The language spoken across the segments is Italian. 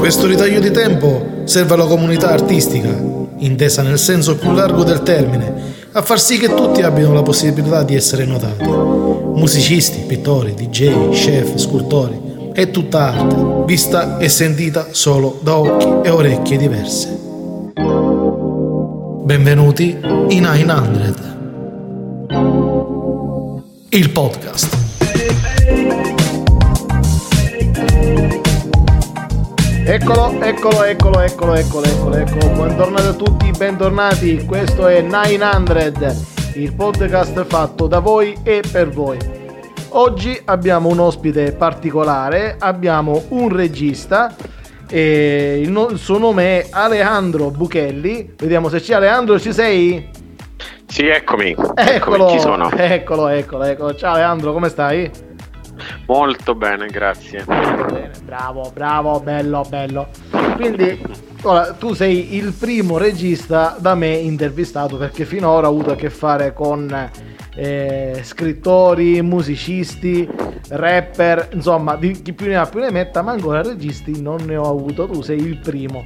Questo ritaglio di tempo serve alla comunità artistica, intesa nel senso più largo del termine, a far sì che tutti abbiano la possibilità di essere notati. Musicisti, pittori, DJ, chef, scultori, è tutta arte, vista e sentita solo da occhi e orecchie diverse. Benvenuti in 900, il podcast. Eccolo, eccolo, eccolo, eccolo, eccolo, eccolo, eccolo. Buongiorno a tutti, bentornati. Questo è 900, il podcast fatto da voi e per voi. Oggi abbiamo un ospite particolare, abbiamo un regista e il, no- il suo nome è Alejandro Buchelli. Vediamo se c'è Alejandro, ci sei? Sì, eccomi. Eccolo, Eccomi, ci sono. eccolo, eccolo, eccolo. Ciao Alejandro, come stai? Molto bene, grazie. Bene, bravo, bravo, bello, bello. Quindi, ora, tu sei il primo regista da me intervistato perché finora ho avuto a che fare con eh, scrittori, musicisti, rapper, insomma, di chi più ne ha più ne metta, ma ancora registi non ne ho avuto. Tu sei il primo.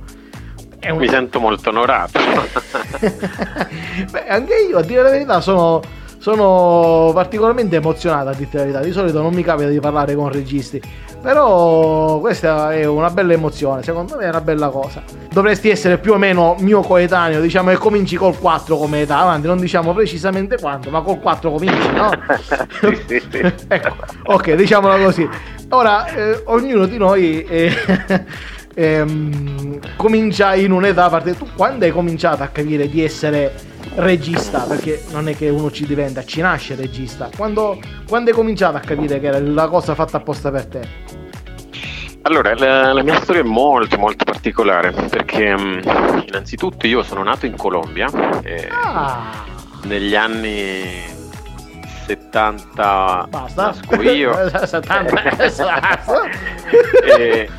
Un- Mi sento molto onorato. Beh, anche io, a dire la verità, sono, sono particolarmente emozionato. A dirti la verità, di solito non mi capita di parlare con registi, però questa è una bella emozione. Secondo me è una bella cosa. Dovresti essere più o meno mio coetaneo, diciamo che cominci col 4 come età, avanti, non diciamo precisamente quanto, ma col 4 cominci, no? Sì, sì, sì. ecco, ok, diciamola così. Ora, eh, ognuno di noi eh, ehm, comincia in un'età a parte. Tu quando hai cominciato a capire di essere regista? Perché non è che uno ci diventa, ci nasce regista. Quando, quando hai cominciato a capire che era la cosa fatta apposta per te? Allora, la, la mia storia è molto molto particolare perché mh, innanzitutto io sono nato in Colombia e Ah, negli anni 70 basta. nasco io 70. e,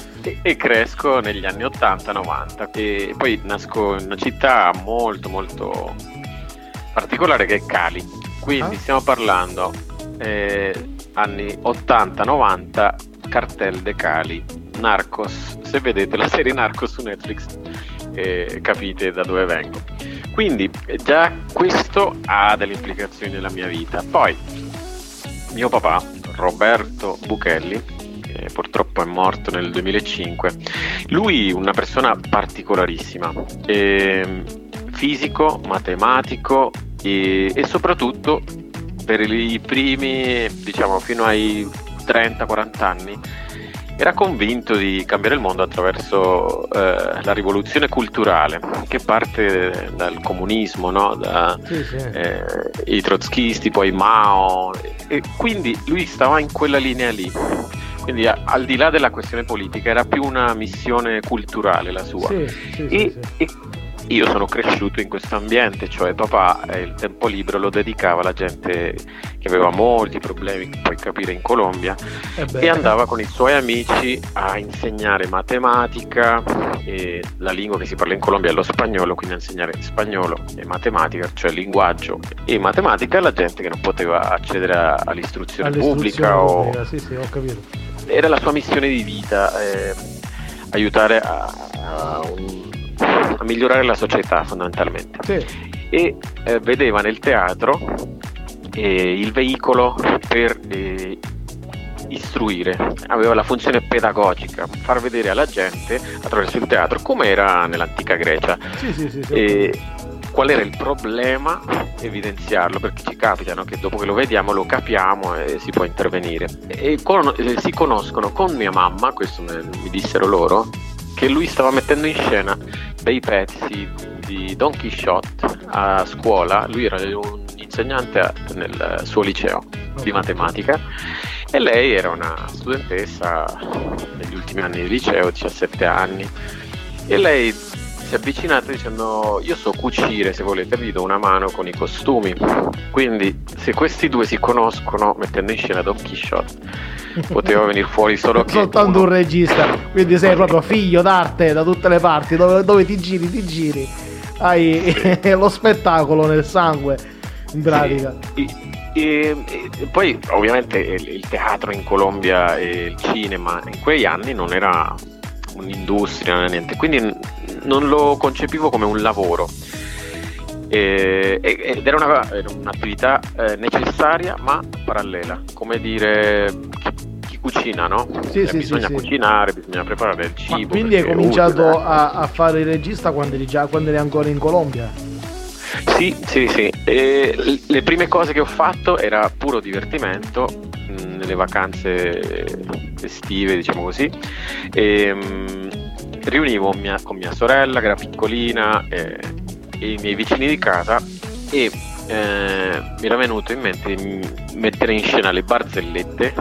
e cresco negli anni 80-90 e poi nasco in una città molto molto particolare che è Cali. Quindi Ah. stiamo parlando eh, anni 80-90 cartel de Cali Narcos. Se vedete la serie Narcos su Netflix eh, capite da dove vengo. Quindi eh, già questo ha delle implicazioni nella mia vita. Poi mio papà Roberto Buchelli che purtroppo è morto nel 2005 lui una persona particolarissima. Ehm, fisico matematico e, e soprattutto per i primi diciamo fino ai 30-40 anni era convinto di cambiare il mondo attraverso eh, la rivoluzione culturale che parte dal comunismo, no? da, Sì, sì. eh, i trotskisti, poi Mao, e quindi lui stava in quella linea lì. Quindi a- al di là della questione politica era più una missione culturale la sua. Sì, E, e io sono cresciuto in questo ambiente, cioè papà eh, il tempo libero lo dedicava alla gente che aveva molti problemi, che puoi capire in Colombia, Eh e andava con i suoi amici a insegnare matematica e la lingua che si parla in Colombia è lo spagnolo, quindi a insegnare spagnolo e matematica, cioè linguaggio e matematica alla gente che non poteva accedere a- all'istruzione All'istruzione pubblica o Sì, sì, era la sua missione di vita eh, aiutare a, a un- a migliorare la società fondamentalmente. Sì. e eh, vedeva nel teatro eh, il veicolo per eh, istruire, aveva la funzione pedagogica, far vedere alla gente attraverso il teatro come era nell'antica Grecia. Sì, sì, sì, e qual era il problema, evidenziarlo perché ci capita no, che dopo che lo vediamo lo capiamo e si può intervenire. E con- eh, si conoscono con mia mamma, questo me- mi dissero loro, che lui stava mettendo in scena dei pezzi di Don Quixote a scuola, lui era un insegnante nel suo liceo di matematica e lei era una studentessa negli ultimi anni di liceo, 17 anni, e lei si è avvicinata dicendo io so cucire, se volete vi do una mano con i costumi. Quindi se questi due si conoscono mettendo in scena Don Quixote, poteva venire fuori solo che... soltanto uno- un regista quindi sei proprio figlio d'arte da tutte le parti dove, dove ti giri ti giri hai lo spettacolo nel sangue in pratica Sì. E, e- poi ovviamente il, il teatro in Colombia e il cinema in quei anni non era un'industria, niente. Quindi non lo concepivo come un lavoro. ed era, una, era un'attività eh, necessaria ma parallela, come dire chi cucina, no? Sì, eh, sì, bisogna sì, cucinare, bisogna preparare il cibo. Ma quindi hai cominciato a, a, fare il regista quando eri, già, quando eri ancora in Colombia? Sì, sì, sì. E le prime cose che ho fatto era puro divertimento mh, nelle vacanze estive, diciamo così. E, mh, riunivo mia, con mia sorella che era piccolina e, e i miei vicini di casa e eh, mi era venuto in mente di mettere in scena le barzellette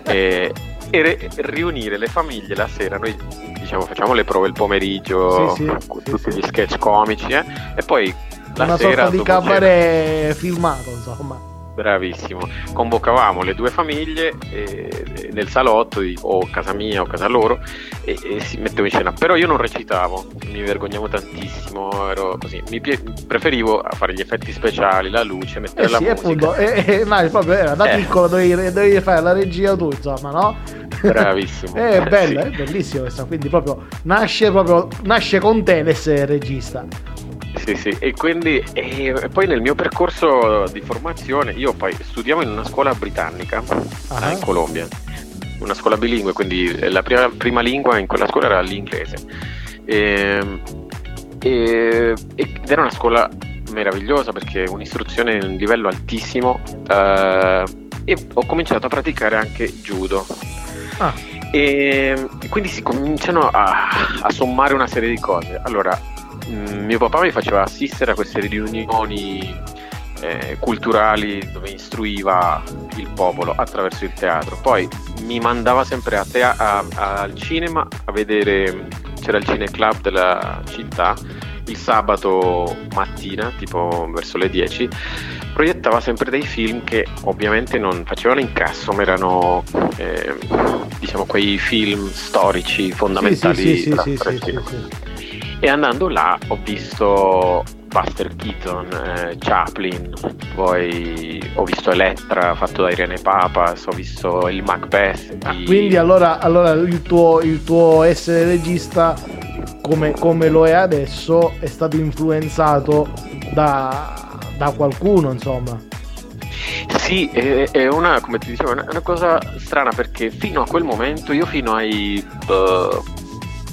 e, e re, riunire le famiglie la sera. Noi diciamo facciamo le prove il pomeriggio, sì, sì, con tutti sì, gli sketch comici eh, e poi la una sera sorta di cabaret filmato, insomma. Bravissimo, convocavamo le due famiglie eh, nel salotto o casa mia o casa loro e, e, si metteva in scena, però io non recitavo, mi vergognavo tantissimo, ero così, mi pie- preferivo fare gli effetti speciali, la luce, mettere Eh la sì, musica. appunto, eh, eh, no, proprio, era da Eh. piccolo dovevi, dovevi fare la regia tu, insomma, no? Bravissimo. è Eh, bella, sì. è bellissima questa, quindi proprio nasce, proprio nasce con te l'essere regista. Sì, sì, e quindi e poi nel mio percorso di formazione io poi studiavo in una scuola britannica Ah. eh, in Colombia, una scuola bilingue, quindi la prima, prima lingua in quella scuola era l'inglese. E, e- ed era una scuola meravigliosa perché un'istruzione di un livello altissimo eh, e ho cominciato a praticare anche judo. Ah, E e quindi si cominciano a, a sommare una serie di cose. Allora, mh, mio papà mi faceva assistere a queste riunioni eh, culturali dove istruiva il popolo attraverso il teatro. Poi mi mandava sempre a tea- a- a- al cinema a vedere, c'era il cineclub della città, il sabato mattina, tipo verso le 10, proiettava sempre dei film che ovviamente non facevano incasso, ma erano eh, diciamo quei film storici fondamentali sì, sì, sì, E andando là ho visto Buster Keaton, eh, Chaplin, poi ho visto Elettra fatto da Irene Papas, ho visto il Macbeth Ah, di... quindi allora, allora il, tuo, il tuo essere regista, come, come lo è adesso, è stato influenzato da, da qualcuno, insomma. Sì, è, è una, come ti dicevo, è una, cosa strana perché fino a quel momento, io fino ai eh,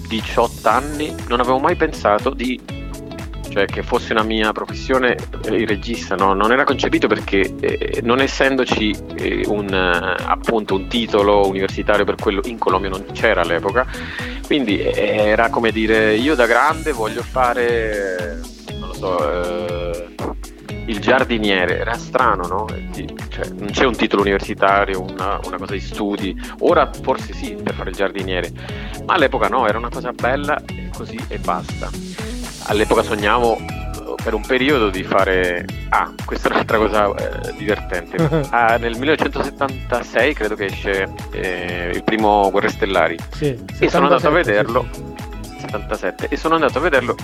18 anni, non avevo mai pensato di, cioè che fosse una mia professione eh, il regista, no? non era concepito perché eh, non essendoci eh, un, eh, appunto un titolo universitario per quello in Colombia non c'era all'epoca, quindi eh, era come dire io da grande voglio fare, non lo so, eh, il giardiniere, era strano, no? E ti- cioè, non c'è un titolo universitario, una, una cosa di studi, ora forse sì per fare il giardiniere, ma all'epoca no, era una cosa bella e così e basta. All'epoca sognavo eh, per un periodo di fare... Ah, questa è un'altra cosa eh, divertente. Ah, nel 1976 credo che esce eh, il primo Guerre Stellari Sì, e sono andato a 77, vederlo sì, sì. 77 e sono andato a vederlo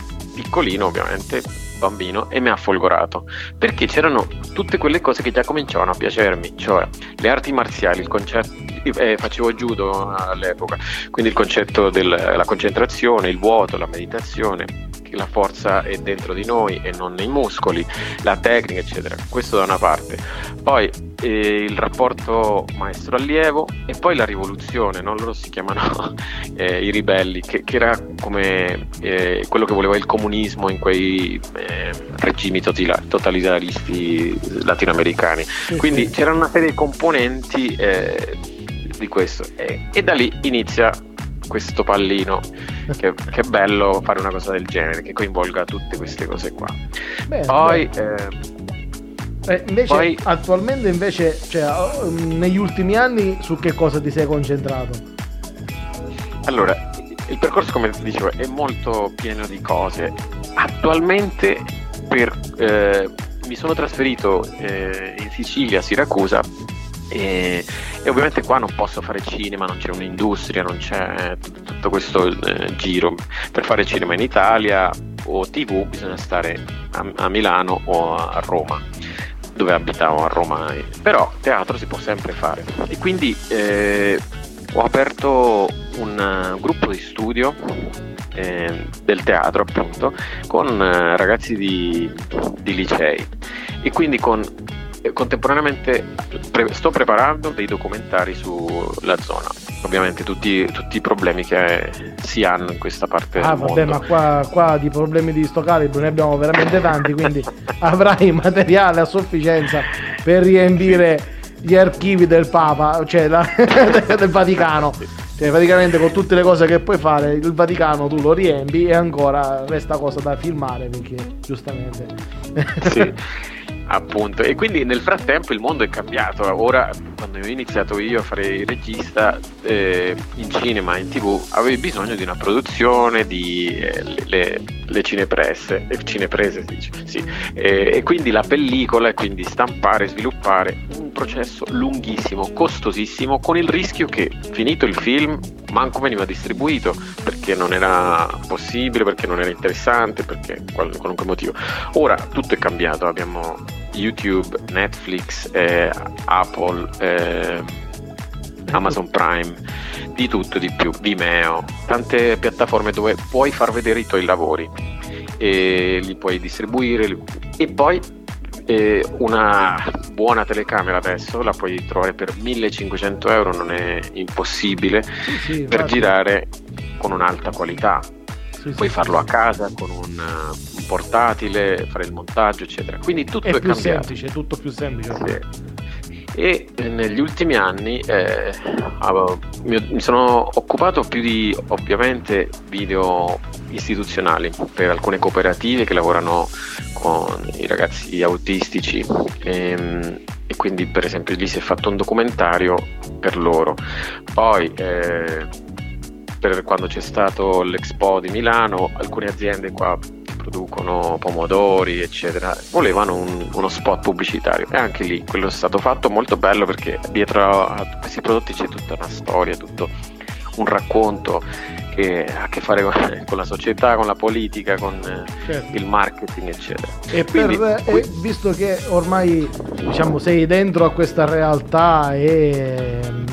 piccolino ovviamente bambino e mi ha folgorato. Perché c'erano tutte quelle cose che già cominciavano a piacermi cioè le arti marziali il concetto eh, facevo judo all'epoca quindi il concetto della concentrazione il vuoto la meditazione la forza è dentro di noi e non nei muscoli la tecnica eccetera. Questo da una parte. Poi il rapporto maestro allievo e poi la rivoluzione no? loro si chiamano eh, i ribelli che, che era come eh, quello che voleva il comunismo in quei eh, regimi totila- totalitaristi latinoamericani Sì, quindi sì. c'era una serie di componenti eh, di questo e, e da lì inizia questo pallino che, che bello fare una cosa del genere che coinvolga tutte queste cose qua Bene, poi bene. eh, Eh, invece, poi- attualmente, invece, cioè, oh, negli ultimi anni, su che cosa ti sei concentrato? Allora, il percorso, come dicevo, è molto pieno di cose. Attualmente per, eh, mi sono trasferito eh, in Sicilia, a Siracusa, e, e ovviamente qua non posso fare cinema, non c'è un'industria, non c'è tut- tutto questo eh, giro. Per fare cinema in Italia o TV bisogna stare a, a Milano o a Roma dove abitavo a Roma, però teatro si può sempre fare. E quindi eh, ho aperto un uh, gruppo di studio eh, del teatro appunto con uh, ragazzi di, di, licei e quindi con, eh, contemporaneamente pre- sto preparando dei documentari sulla zona ovviamente tutti, tutti, i problemi che si hanno in questa parte ah, vabbè, mondo. ma qua, qua, di problemi di sto calibro ne abbiamo veramente tanti, quindi avrai materiale a sufficienza per riempire gli archivi del Papa, cioè la, del Vaticano. Cioè, praticamente con tutte le cose che puoi fare, il Vaticano tu lo riempi e ancora resta cosa da filmare perché giustamente. Sì. Appunto, e quindi nel frattempo il mondo è cambiato. Ora, quando ho iniziato io a fare il regista eh, in cinema, in tv, avevi bisogno di una produzione, di eh, le, le cinepresse, le cineprese si dice, sì. e, e quindi la pellicola, e quindi stampare, sviluppare un processo lunghissimo, costosissimo, con il rischio che finito il film manco veniva distribuito perché non era possibile, perché non era interessante, perché qualunque motivo. Ora tutto è cambiato, abbiamo YouTube, Netflix, eh, Apple, eh, Amazon Prime, di tutto di più, Vimeo, tante piattaforme dove puoi far vedere i tuoi lavori e li puoi distribuire e poi eh, una buona telecamera adesso la puoi trovare per 1500 euro, non è impossibile Sì, sì, per infatti. girare con un'alta qualità. Sì. Puoi farlo a casa con un portatile, fare il montaggio, eccetera. Quindi tutto è, È più cambiato. semplice, è tutto più semplice. Sì. E eh, negli ultimi anni eh, avevo- mi, sono occupato più di ovviamente video istituzionali per alcune cooperative che lavorano con i ragazzi autistici ehm, e quindi per esempio lì si è fatto un documentario per loro. Poi eh, per quando c'è stato l'Expo di Milano alcune aziende qua producono pomodori eccetera. Volevano un- uno spot pubblicitario. E anche lì quello è stato fatto molto bello perché dietro a questi prodotti c'è tutta una storia tutto un racconto che ha a che fare con, con la società con la politica con eh, Certo. il marketing eccetera. E per, Quindi, e visto che ormai diciamo, sei dentro a questa realtà e mm,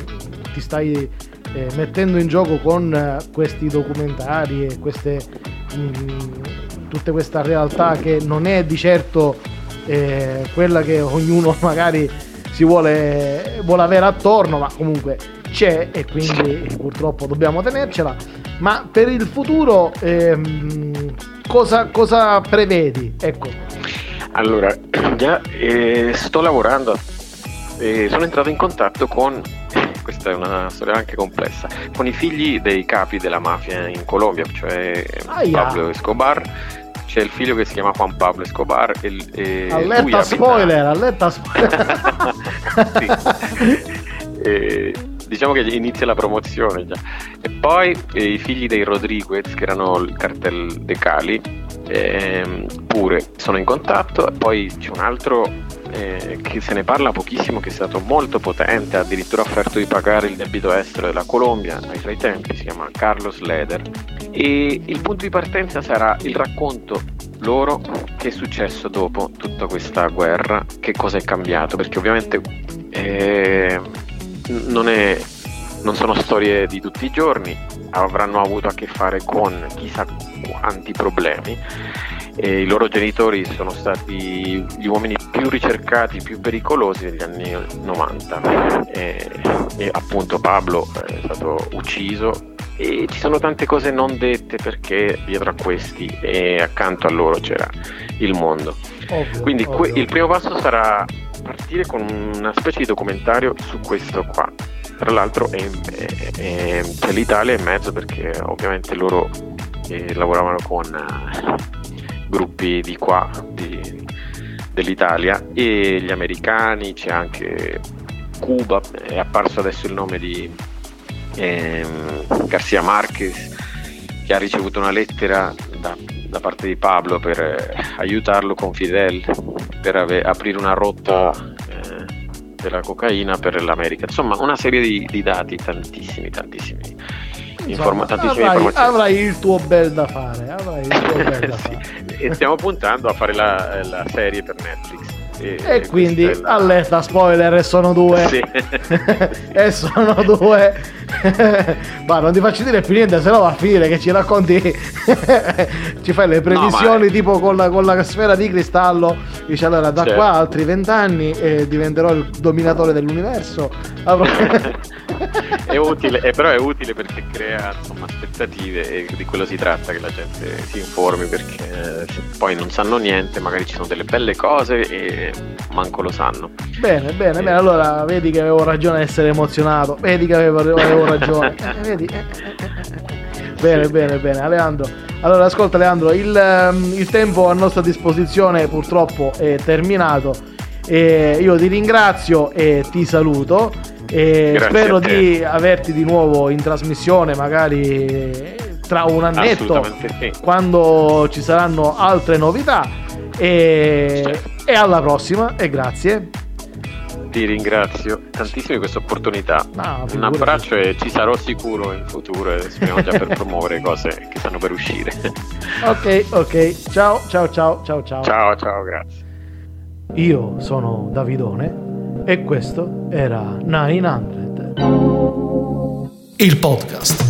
ti stai eh, mettendo in gioco con eh, questi documentari e queste, mm, tutta questa realtà che non è di certo eh, quella che ognuno magari si vuole, vuole avere attorno, ma comunque c'è e quindi purtroppo dobbiamo tenercela. Ma per il futuro ehm, cosa, cosa prevedi? Ecco. Allora, già eh, sto lavorando, eh, sono entrato in contatto con, questa è una storia anche complessa, con i figli dei capi della mafia in Colombia, cioè Aia. Pablo Escobar, c'è il figlio che si chiama Juan Pablo Escobar e, e Allerta spoiler, allerta spoiler. Sì. E diciamo che inizia la promozione già. E poi eh, i figli dei Rodriguez, che erano il cartel De Cali, ehm, pure sono in contatto. Poi c'è un altro eh, che se ne parla pochissimo, che è stato molto potente, ha addirittura offerto di pagare il debito estero della Colombia ai suoi tempi, si chiama Carlos Leder. E il punto di partenza sarà il racconto loro che è successo dopo tutta questa guerra, che cosa è cambiato, perché ovviamente eh, non, è, non sono storie di tutti i giorni, avranno avuto a che fare con chissà quanti problemi. E I loro genitori sono stati gli uomini più ricercati, più pericolosi negli anni 90 e, e appunto Pablo è stato ucciso e ci sono tante cose non dette perché dietro a questi e accanto a loro c'era il mondo. Ovvio, Quindi ovvio. que- il primo passo sarà partire con una specie di documentario su questo qua. Tra l'altro è- è- è- c'è l'Italia in mezzo perché ovviamente loro eh, lavoravano con eh, gruppi di qua, di- dell'Italia e gli americani, c'è anche Cuba, è apparso adesso il nome di ehm, Garcia Marquez che ha ricevuto una lettera da, da parte di Pablo per eh, aiutarlo con Fidel per ave- aprire una rotta eh, della cocaina per l'America. Insomma, una serie di, di dati, tantissimi, tantissimi, informa- tantissime avrai, informazioni. avrai il tuo bel da fare. Bel da Sì, fare. E stiamo puntando a fare la, la serie per Netflix. E, E quindi la- allerta spoiler e sono due. Sì. e sono due ma non ti faccio dire più niente, se no va a finire che ci racconti, ci fai le previsioni no, tipo con la, con la, sfera di cristallo. Dici allora da certo. qua altri vent'anni e diventerò il dominatore dell'universo. è utile, è, però è utile perché crea insomma, aspettative e di quello si tratta che la gente si informi perché poi non sanno niente, magari ci sono delle belle cose e manco lo sanno. Bene, bene, bene, allora vedi che avevo ragione a essere emozionato, vedi che avevo, avevo ragione. Eh, vedi? Eh, eh, bene, sì. bene, bene, Aleandro. Allora, ascolta Leandro, il, ehm, il tempo a nostra disposizione purtroppo è terminato. E io ti ringrazio e ti saluto. E spero di averti di nuovo in trasmissione, magari tra un annetto, sì. quando ci saranno altre novità. E, certo. e alla prossima e grazie. Ti ringrazio tantissimo di questa opportunità. No, un abbraccio e ci sarò sicuro in futuro e speriamo già per promuovere cose che stanno per uscire. ok, ok. Ciao, ciao, ciao, ciao, ciao. Ciao, ciao, grazie. Io sono Davidone e questo era 900. Il podcast.